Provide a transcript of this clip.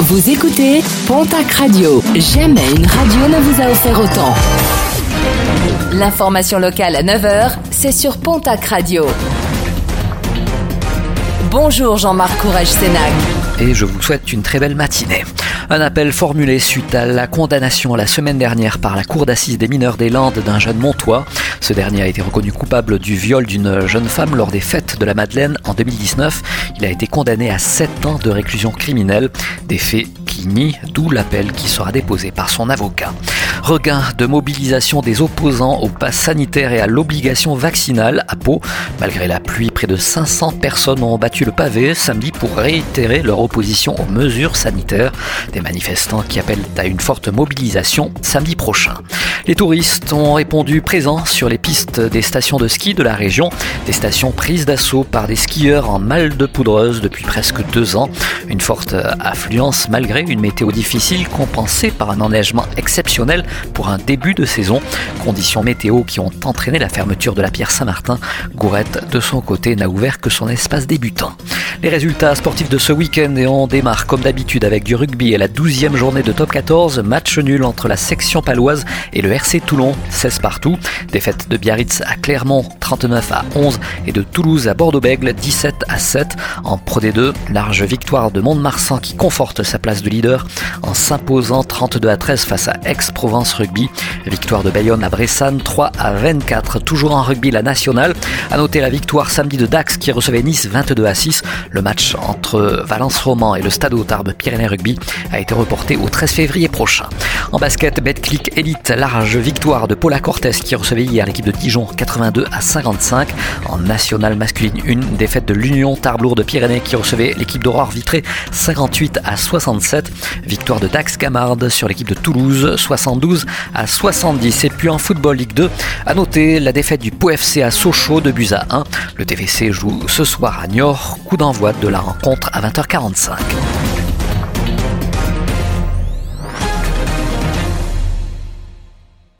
Vous écoutez Pontac Radio. Jamais une radio ne vous a offert autant. L'information locale à 9h, c'est sur Pontac Radio. Bonjour Jean-Marc Courage Sénac. Et je vous souhaite une très belle matinée. Un appel formulé suite à la condamnation la semaine dernière par la Cour d'assises des mineurs des Landes d'un jeune Montois. Ce dernier a été reconnu coupable du viol d'une jeune femme lors des fêtes de la Madeleine en 2019. Il a été condamné à 7 ans de réclusion criminelle. Des faits d'où l'appel qui sera déposé par son avocat. Regain de mobilisation des opposants au pass sanitaire et à l'obligation vaccinale à Pau. Malgré la pluie, près de 500 personnes ont battu le pavé samedi pour réitérer leur opposition aux mesures sanitaires. Des manifestants qui appellent à une forte mobilisation samedi prochain. Les touristes ont répondu présents sur les pistes des stations de ski de la région, des stations prises d'assaut par des skieurs en mal de poudreuse depuis presque deux ans. Une forte affluence malgré une météo difficile compensée par un enneigement exceptionnel pour un début de saison. Conditions météo qui ont entraîné la fermeture de la pierre Saint-Martin. Gourette, de son côté, n'a ouvert que son espace débutant. Les résultats sportifs de ce week-end et on démarre comme d'habitude avec du rugby et la 12e journée de top 14. Match nul entre la section paloise et le RC Toulon, 16 partout. Défaite de Biarritz à Clermont, 39 à 11 et de Toulouse à Bordeaux-Bègle, 17 à 7. En Pro D2, large victoire de Mont-de-Marsan qui conforte sa place de leader en s'imposant 32 à 13 face à Aix-Provence Rugby. Victoire de Bayonne à Bressane, 3 à 24. Toujours en rugby, la nationale. A noter la victoire samedi de Dax qui recevait Nice 22 à 6. Le match entre Valence Roman et le Stade Tarbes Pyrénées Rugby a été reporté au 13 février prochain. En basket, Betclic Elite, large victoire de Paula Cortez qui recevait hier l'équipe de Dijon 82 à 55. En nationale masculine 1, défaite de l'Union Tarbes de Pyrénées qui recevait l'équipe d'Aurore Vitré 58 à 67. Victoire de Dax Camarde sur l'équipe de Toulouse 72 à 70. Et puis en football Ligue 2, à noter la défaite du Pau à Sochaux de à 1. Le TVC joue ce soir à Niort. Coup d'envoi de la rencontre à 20h45.